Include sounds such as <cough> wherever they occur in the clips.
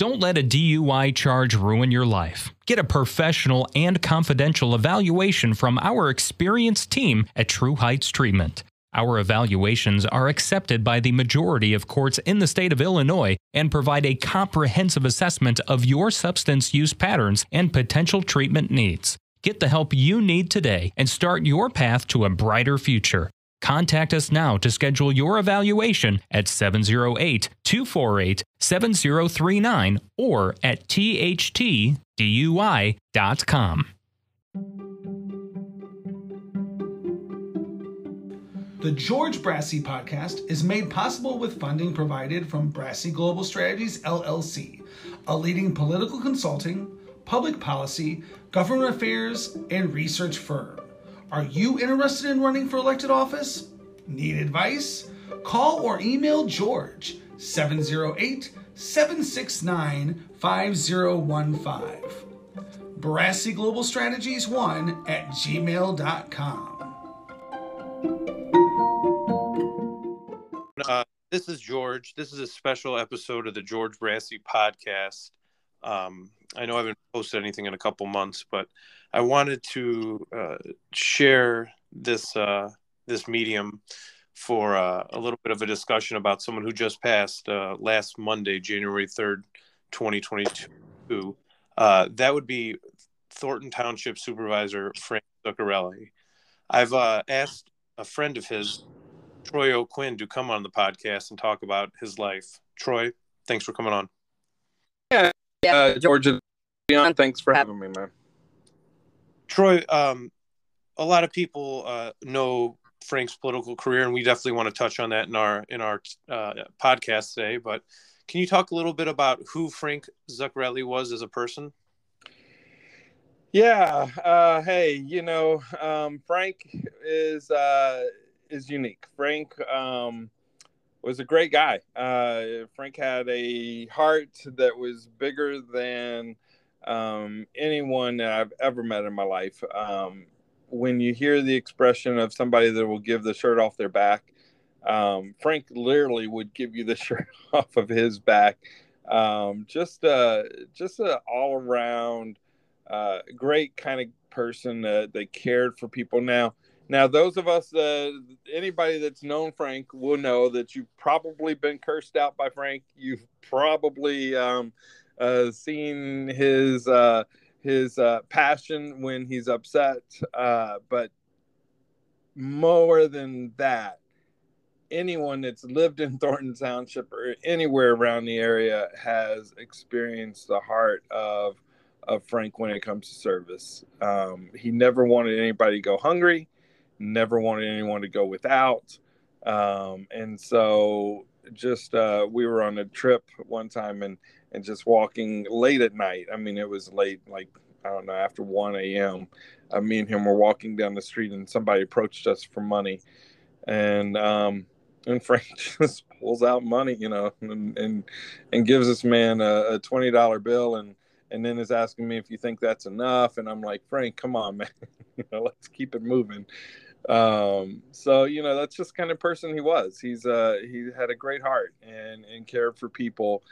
Don't let a DUI charge ruin your life. Get a professional and confidential evaluation from our experienced team at True Heights Treatment. Our evaluations are accepted by the majority of courts in the state of Illinois and provide a comprehensive assessment of your substance use patterns and potential treatment needs. Get the help you need today and start your path to a brighter future. Contact us now to schedule your evaluation at 708 248 7039 or at thtdui.com. The George Brassey podcast is made possible with funding provided from Brassey Global Strategies LLC, a leading political consulting, public policy, government affairs, and research firm. Are you interested in running for elected office? Need advice? Call or email George 708 769 5015. Brassey Global Strategies 1 at gmail.com. Uh, this is George. This is a special episode of the George Brassey podcast. Um, I know I haven't posted anything in a couple months, but I wanted to uh, share this uh, this medium for uh, a little bit of a discussion about someone who just passed uh, last Monday, January third, twenty twenty two. Uh, that would be Thornton Township Supervisor Frank Zuccarelli. I've uh, asked a friend of his, Troy O'Quin, to come on the podcast and talk about his life. Troy, thanks for coming on. Yeah, uh, George, thanks for having me, man. Troy, um, a lot of people uh, know Frank's political career, and we definitely want to touch on that in our in our uh, podcast today. But can you talk a little bit about who Frank Zuccarelli was as a person? Yeah. Uh, hey, you know, um, Frank is uh, is unique. Frank um, was a great guy. Uh, Frank had a heart that was bigger than um, anyone that I've ever met in my life. Um, when you hear the expression of somebody that will give the shirt off their back, um, Frank literally would give you the <laughs> shirt off of his back. Um, just uh, just an all around uh, great kind of person uh, that cared for people. Now, now those of us, uh, anybody that's known Frank will know that you've probably been cursed out by Frank. You've probably um, uh, seen his uh, his uh, passion when he's upset, uh, but more than that, anyone that's lived in <laughs> Thornton Township or anywhere around the area has experienced the heart of of Frank when it comes to service. Um, he never wanted anybody to go hungry, never wanted anyone to go without. Um, and so just uh, we were on a trip one time and and just walking late at night. I mean, it was late, like I don't know, after one a.m. Uh, me and him were walking down the street, and somebody approached us for money, and um, and <laughs> Frank just pulls out money, you know, and and, and gives this man a, a twenty dollar bill, and and then is asking me if you think that's enough, and I'm like, Frank, come on, man, <laughs> you know, let's keep it moving. Um, so you know, that's just kind of person he was. He's uh he had a great heart and and cared for people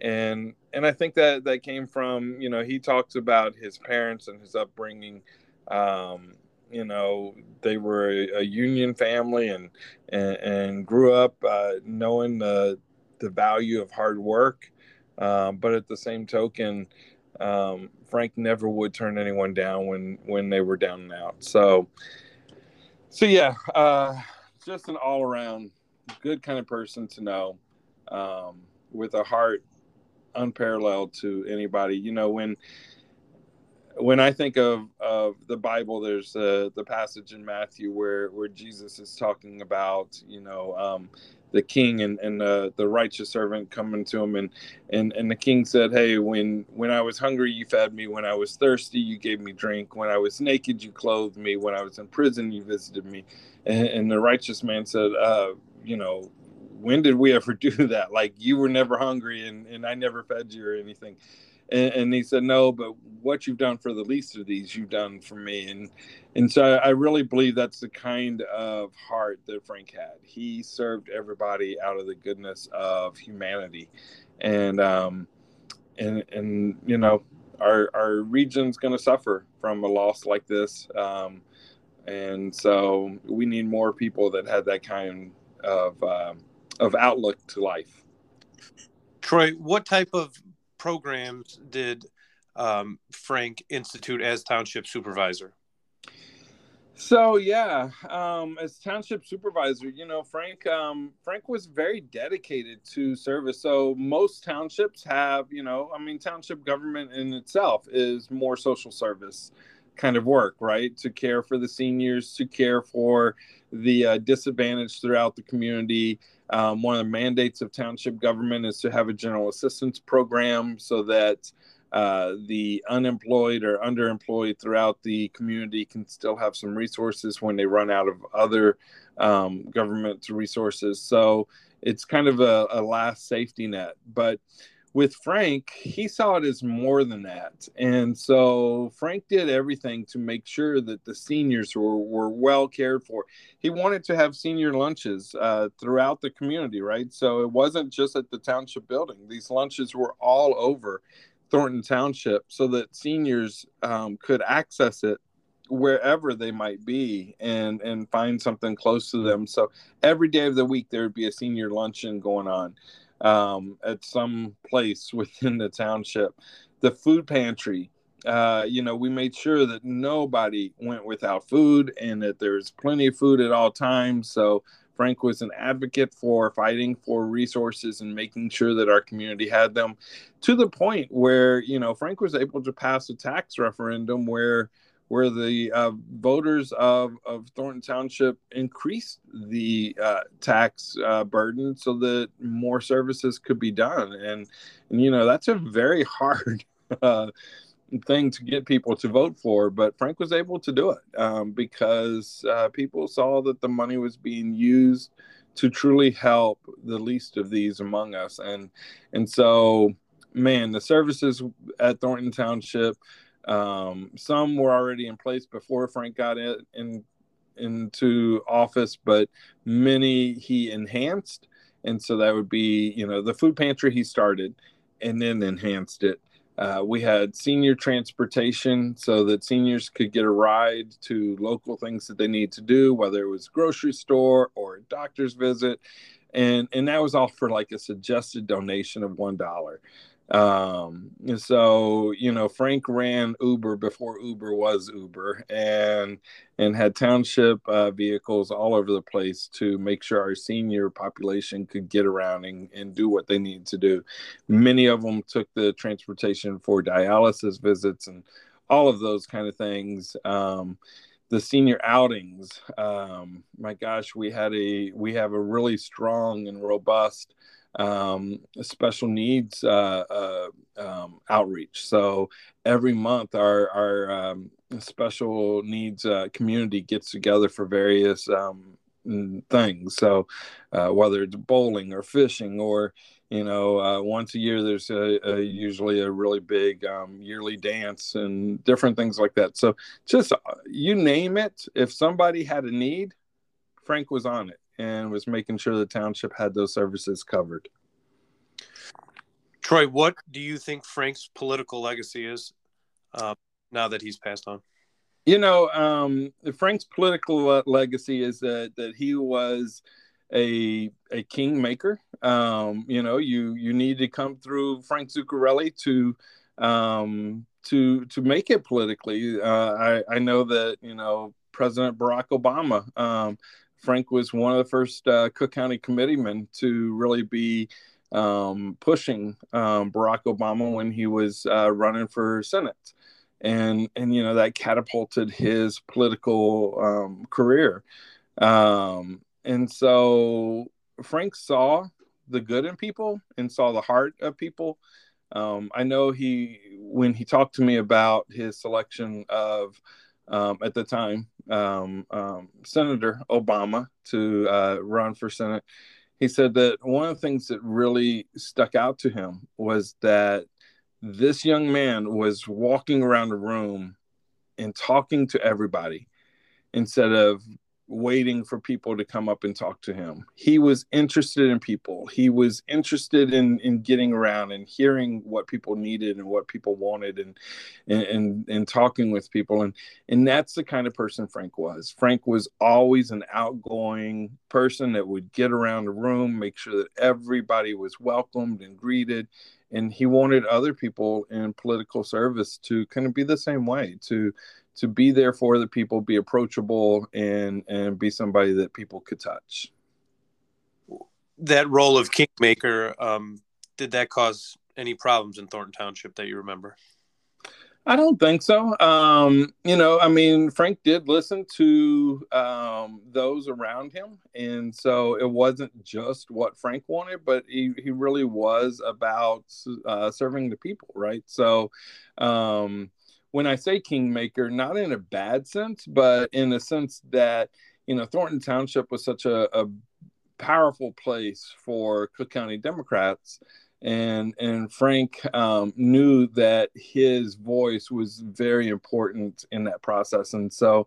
and and I think that that came from you know he talks about his parents and his upbringing. Um, you know they were a, a union family and, and and, grew up uh, knowing the the value of hard work, um, but at the same token, um, Frank never would turn anyone down when when they were down and out. So so yeah, uh, just an all around good kind of person to know um, with a heart unparalleled to anybody. You know, when when I think of of the Bible, there's the passage in Matthew where where Jesus is talking about you know um, the king and and uh, the righteous servant coming to him and and and the king said, "Hey, when when I was hungry, you fed me. When I was thirsty, you gave me drink. When I was naked, you clothed me. When I was in prison, you visited me." And, and the righteous man said, uh, "You know, when did we ever <laughs> do that? Like you were never hungry and, and I never fed you or anything. And, and, he said, no, but what you've done for the least of these, you've done for me. And, and so I really believe that's the kind of heart that Frank had. He served everybody out of the goodness of humanity. And, um, and and you know our our region's going to suffer from a loss like this, um, and so we need more people that had that kind of uh, of outlook to life. Troy, what type of programs did um, Frank institute as township supervisor? So yeah, um, as township supervisor, you know Frank um, Frank was very dedicated to service. So most townships have, you know, I mean, township government in itself is more social service kind of work, right? To care for the seniors, to care for the uh, disadvantaged throughout the community. Um, one of the mandates of township government is to have a general assistance program so that uh, the unemployed or underemployed throughout the community can still have some resources when they run out of other um, government resources. So it's kind of a, a, last safety net. But with Frank, he saw it as more than that. And so Frank did everything to make sure that the seniors were, were well cared for. He wanted to have senior lunches uh, throughout the community, right? So it wasn't just at the township building, these lunches were all over Thornton Township so that seniors um, could access it wherever they might be and and find something close to them. So every day of the week there would be a senior luncheon going on um, at some place <laughs> within the township. The food pantry. Uh, you know, we made sure that nobody went without food and that there's plenty of food at all times. So Frank was an advocate for fighting for resources and making sure that our community had them to the point where, you know, Frank was able to pass a tax referendum where where the uh, voters of, of Thornton Township increased the uh, tax uh, burden so that more services could be done. And, and you know, that's a very <laughs> hard uh, thing to get people to vote for, but Frank was able to do it um, because uh, people saw that the money was being used to truly help the least of these among us, and and so, man, the services at Thornton Township, um, some were already in place before Frank got in, in into office, but many he enhanced, and so that would be you know the food pantry he started, and then enhanced it uh, we had senior transportation so that seniors could get a ride to local things that they need to do, whether it was grocery store or a doctor's visit. And, and that was all for like a suggested donation of $1. Um, so you know, Frank ran Uber before Uber was Uber, and and had township uh, vehicles all over the place to make sure our senior population could get around and, and do what they need to do. Many of them took the transportation for dialysis visits and all of those kind of things. Um, the senior outings, um, my gosh, we had a we have a really strong and robust um, special needs uh, uh, um, outreach. So every month, our our um, special needs uh, community gets together for various um, things. So uh, whether it's bowling or fishing or you know, uh, once a year there's a, a, usually a really big um, yearly dance and different things like that. So just uh, you name it, if somebody had a need, Frank was on it and was making sure the township had those services covered. Troy, what do you think Frank's political legacy is uh, now that he's passed on? You know, um, Frank's political legacy is that that he was a a kingmaker. Um, you know, you you need to come through Frank Zuccarelli to um, to to make it politically. Uh, I I know that you know President Barack Obama um, Frank was one of the first uh, Cook County committeemen to really be um, pushing um, Barack Obama when he was uh, running for Senate, and and you know that catapulted his political um, career, um, and so Frank saw the good in people and saw the heart of people. Um, I know he when he talked to me about his selection of um, at the time um, um, Senator Obama to uh, run for Senate. He said that one of the things that really stuck out to him was that this young man was walking around the room and talking to everybody instead of waiting for people to come up and talk to him. He was interested in people. He was interested in in getting around and hearing what people needed and what people wanted and and and, and talking with people and and that's the kind of person Frank was. Frank was always an outgoing person that would get around the room, make sure that everybody was welcomed and greeted and he wanted other people in political service to kind of be the same way to to be there for the people, be approachable, and and be somebody that people could touch. That role of kingmaker, um, did that cause any problems in Thornton Township that you remember? I don't think so. Um, you know, I mean, Frank did listen to um, those around him, and so it wasn't just what Frank wanted, but he, he really was about uh, serving the people, right? So, um, when I say kingmaker, not in a bad sense, but in a sense that you know Thornton Township was such a, a powerful place for Cook County Democrats, and and Frank um, knew that his voice was very important in that process, and so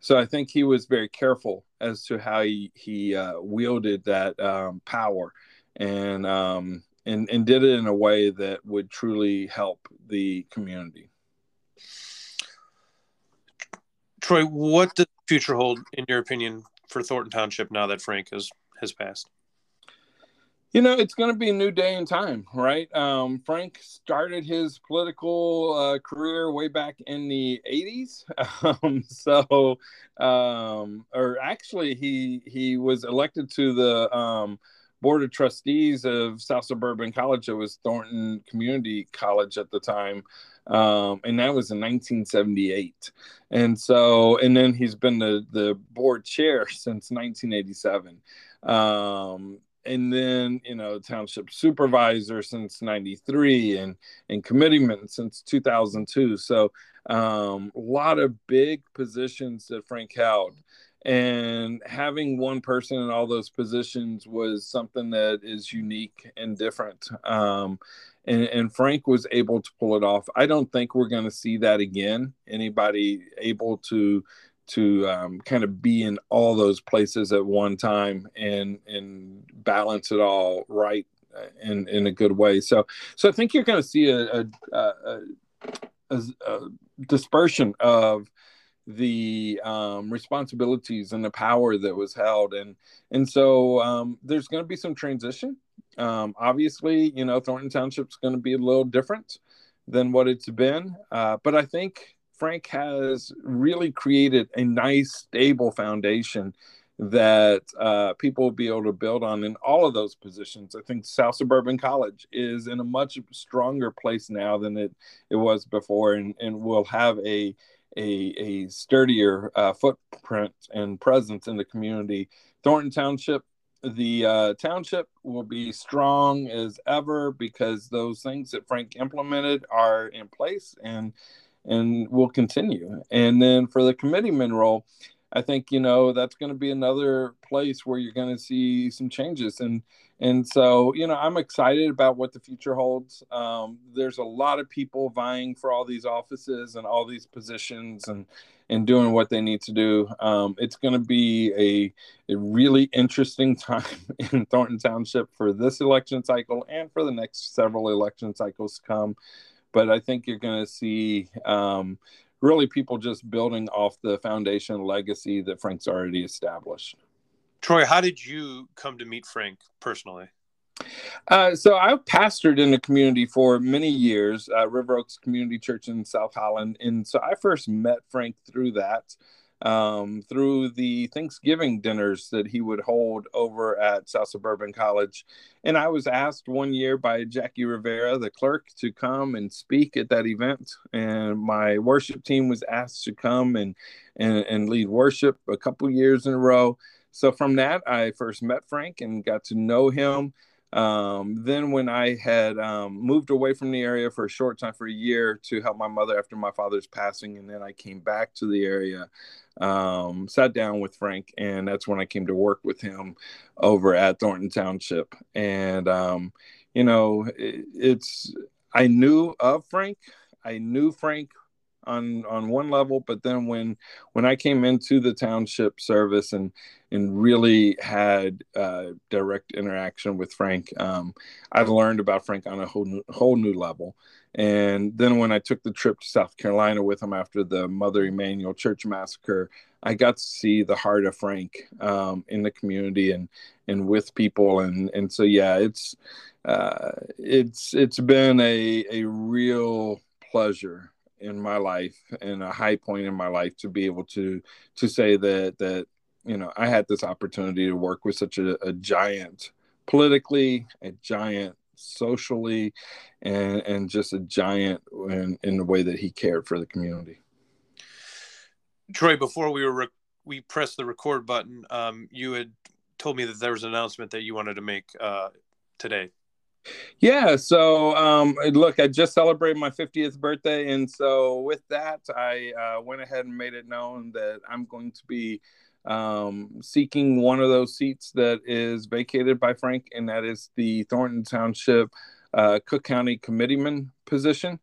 so I think he was very careful as to how he he uh, wielded that um, power, and um, and and did it in a way that would truly help the community. Troy, what does the future hold, in your opinion, for Thornton Township now that Frank has has passed? You know, it's going to be a new day and time, right? Um, Frank started his political uh, career way back in the '80s, <laughs> um, so, um, or actually, he he was elected to the um, board of trustees of South Suburban College. It was Thornton Community College at the time um, and that was in 1978. And so, and then he's been the the board chair <laughs> since 1987. Um, and then you know township supervisor since 93 and and committeeman since 2002 so um, a lot of big positions that frank held and having one person in all those positions was something that is unique and different. Um, and, and frank was able to pull it off. I don't think we're going to see that again. Anybody able to to um, kind of be in all those places at one time and and balance it all right uh, in in a good way. So so i think you're going to see a, a, a, a, a dispersion of the um, responsibilities and the power that was held. And and so um, there's going to be some transition. Um, obviously you know thornton township's going to be a little different than what it's been. Uh, but i think frank has really created a nice stable foundation that uh, people will be able to build on in all of those positions. I think South Suburban College is in a much stronger place now than it, it was before, and, and will have a a, a sturdier uh, footprint and presence in the community. Thornton Township, the uh, township will be strong as ever because those things that Frank implemented are in place and and will continue. And then for the committeeman role, I think you know that's going to be another place where you're going to see some changes and and so you know I'm excited about what the future holds. Um, there's a lot of people vying for all these offices and all these positions and and doing what they need to do. Um, it's going to be a, a really interesting <laughs> time in Thornton Township for this election cycle and for the next several election cycles to come. But I think you're going to see um, really people just building off the foundation legacy that Frank's already established. Troy, how did you come to meet Frank personally? Uh, so I've pastored in the community for many years, uh, River Oaks Community Church in South Holland, and so I first met Frank through that um, through the Thanksgiving dinners that he would hold over at South Suburban College. And I was asked one year by Jackie Rivera, the clerk, to come and speak at that event. And my worship team was asked to come and, and, and lead worship a couple years in a row. So from that, I first met Frank and got to know him. Um, then, when I had um, moved away from the area for a short time, for a year, to help my mother after my father's passing, and then I came back to the area, um, sat down with Frank, and that's when I came to work with him over at Thornton Township. And um, you know, it, it's I knew of Frank. I knew Frank on on one level, but then when when I came into the township service and and really had uh, direct interaction with Frank, um, I've learned about Frank on a whole new, whole new level. And then when I took the trip to South Carolina with him after the Mother Emanuel Church massacre, I got to see the heart of Frank um, in the community and and with people, and and so yeah, it's uh, it's it's been a a real pleasure in my life and a high point in my life to be able to to say that that you know I had this opportunity to work with such a, a giant politically, a giant socially, and and just a giant in, in the way that he cared for the community. Troy, before we were re- we pressed the record button, um, you had told me that there was an announcement that you wanted to make uh, today. Yeah. So, um, look, I just celebrated my 50th birthday. And so, with that, I uh, went ahead and made it known that I'm going to be um, seeking one of those seats that is vacated by Frank, and that is the Thornton Township uh, Cook County Committeeman position.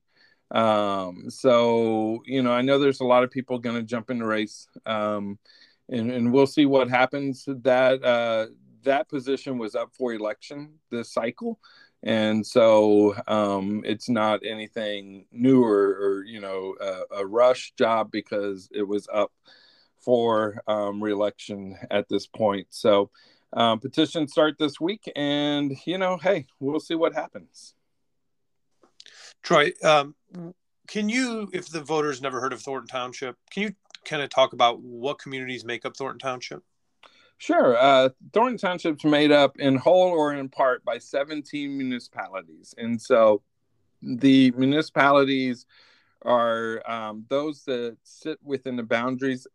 Um, so, you know, I know there's a lot of people going to jump in the race, um, and, and we'll see what happens. That uh, that position was up for election this cycle, and so um, it's not anything new or, or you know a, rush job because it was up for um, reelection at this point. So um, petitions start this week, and you know, hey, we'll see what happens. Troy, um, can you, if the voters never heard of Thornton Township, can you kind of talk about what communities make up Thornton Township? Sure. Uh, Thornton Township's made up in whole or in part by 17 municipalities. And so the municipalities are um, those that sit within the boundaries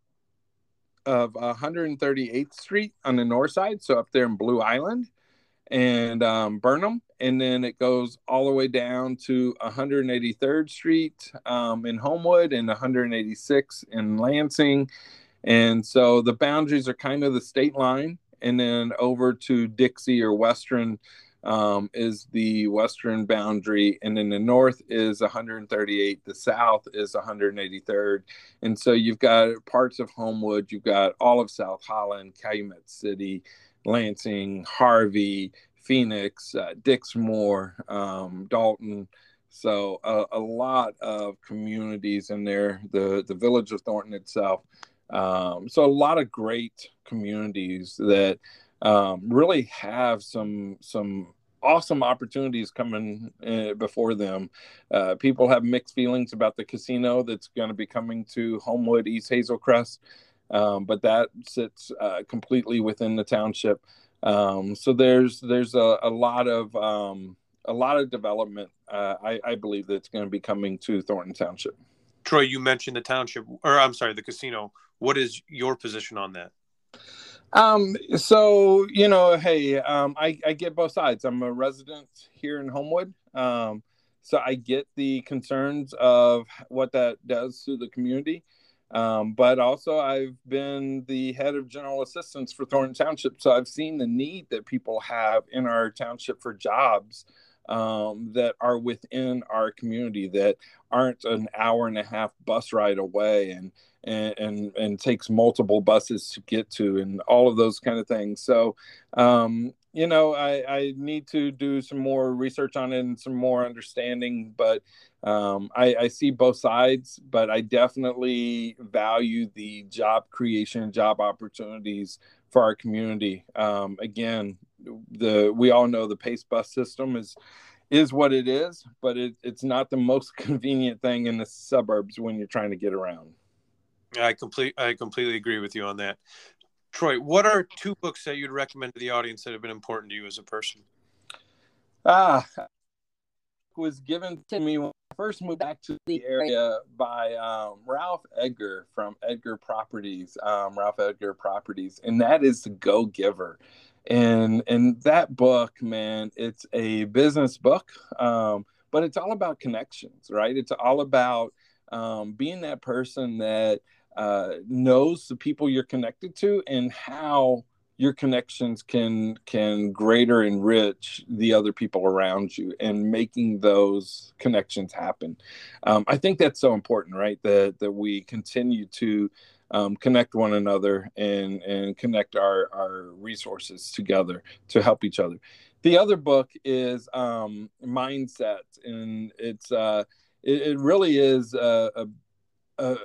of 138th Street on the north side, so up there in Blue Island, and um, Burnham, and then it goes all the way down to 183rd Street um, in Homewood and 186 in Lansing. And so the boundaries are kind of the state line, and then over to Dixie or Western um, is the western boundary, and then the north is 138, the south is 183rd, and so you've got parts of Homewood, you've got all of South Holland, Calumet City, Lansing, Harvey, Phoenix, uh, Dixmoor, um, Dolton. So a, a, lot of communities in there. The the village of Thornton itself. Um, so a lot of great communities that um, really have some some awesome opportunities coming uh, before them. Uh, people have mixed feelings about the casino that's going to be coming to Homewood, East Hazelcrest, um, but that sits uh, completely within the township. Um, so there's there's a, a lot of um, a lot of development. Uh, I, I believe that's going to be coming to Thornton Township. Troy, you mentioned the township, or I'm sorry, the casino. What is your position on that? Um, so you know, hey, um, I, I get both sides. I'm a resident here in Homewood. Um, so I get the concerns of what that does to the community. Um, but also, I've been the head of general assistance for Thornton Township, so I've seen the need that people have in our township for jobs um, that are within our community that aren't an hour and a half bus ride away and and and, and takes multiple buses to get to and all of those kind of things. So um, you know, I, I need to do some more research on it and some more understanding, but um, I, I, see both sides, but I definitely value the job creation, job opportunities for our community. Um, again, the we all know the pace bus system is is what it is, but it, it's not the most <laughs> convenient thing in the suburbs when you're trying to get around. I complete I completely agree with you on that. Troy, what are two books that you'd recommend to the audience that have been important to you as a person? Ah, was given to me when I first moved back to the area by um, Ralph Edgar from Edgar Properties, um, Ralph Edgar Properties, and that is the Go Giver. And and that book, man, it's a business book, um, but it's all about connections, right? It's all about um, being that person that uh, knows the people you're connected to and how your connections can can greater enrich the other people around you and making those connections happen. Um, i think that's so important right? That that we continue to um, connect one another and and connect our our resources together to help each other. The other book is um, mindset and it's uh it, it really is a, a, a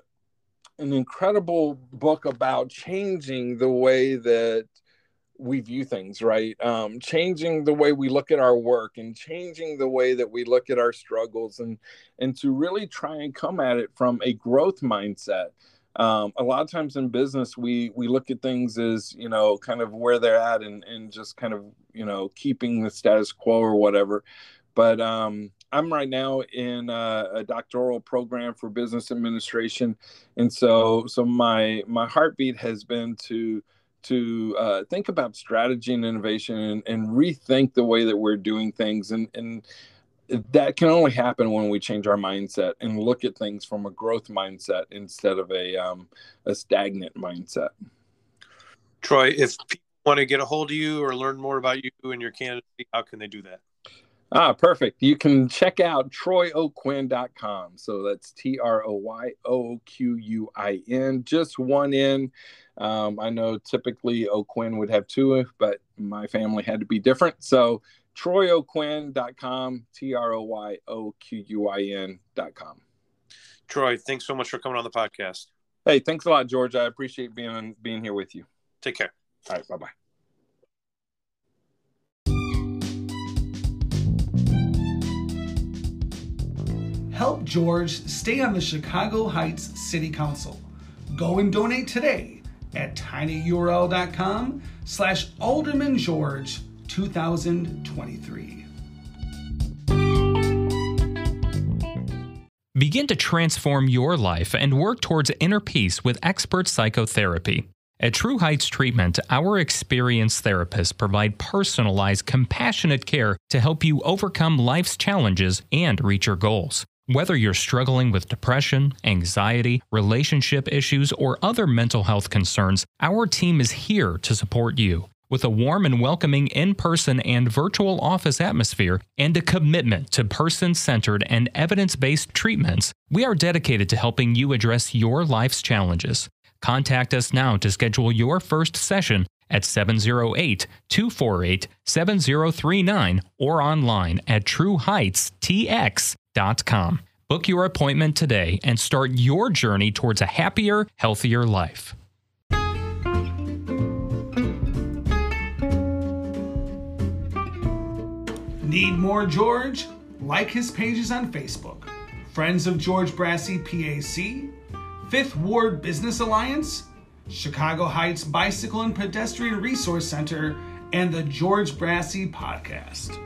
an incredible book about changing the way that we view things right? Um, changing the way we look at our work and changing the way that we look at our struggles and and to really try and come at it from a growth mindset. Um, a lot of times in business we we look at things as you know kind of where they're at and and just kind of you know keeping the status quo or whatever. But um, i'm right now in a, a doctoral program for business administration. And so so my my heartbeat has been to to uh, think about strategy and innovation and, and, rethink the way that we're doing things and, and that can only happen when we change our mindset and look at things from a growth mindset instead of a um, a stagnant mindset. Troy, if people want to get a hold of you or learn more about you and your candidacy, how can they do that? Ah, perfect. You can check out troyoquin.com. So that's T R O Y O Q U I N, just one in. Um, I know typically O'Quinn would have two, but my family had to be different. So troyoquin.com, T R O Y O Q U I N.com. Troy, thanks so much for coming on the podcast. Hey, thanks a lot, George. I appreciate being being here with you. Take care. All right, bye bye. Help George stay on the Chicago Heights City Council. Go and donate today at tinyurl.com slash Alderman George 2023. Begin to transform your life and work towards inner peace with expert psychotherapy. At True Heights Treatment, our experienced therapists provide personalized, compassionate care to help you overcome life's challenges and reach your goals. Whether you're struggling with depression, anxiety, relationship issues, or other mental health concerns, our team is here to support you. With a warm and welcoming in person and virtual office atmosphere and a commitment to person centered and evidence based treatments, we are dedicated to helping you address your life's challenges. Contact us now to schedule your first session at 708 248 7039 or online at trueheightstx.com. Book your appointment today and start your journey towards a happier, healthier life. Need more George? Like his pages on Facebook Friends of George Brassey PAC, Fifth Ward Business Alliance, Chicago Heights Bicycle and Pedestrian Resource Center, and the George Brassey Podcast.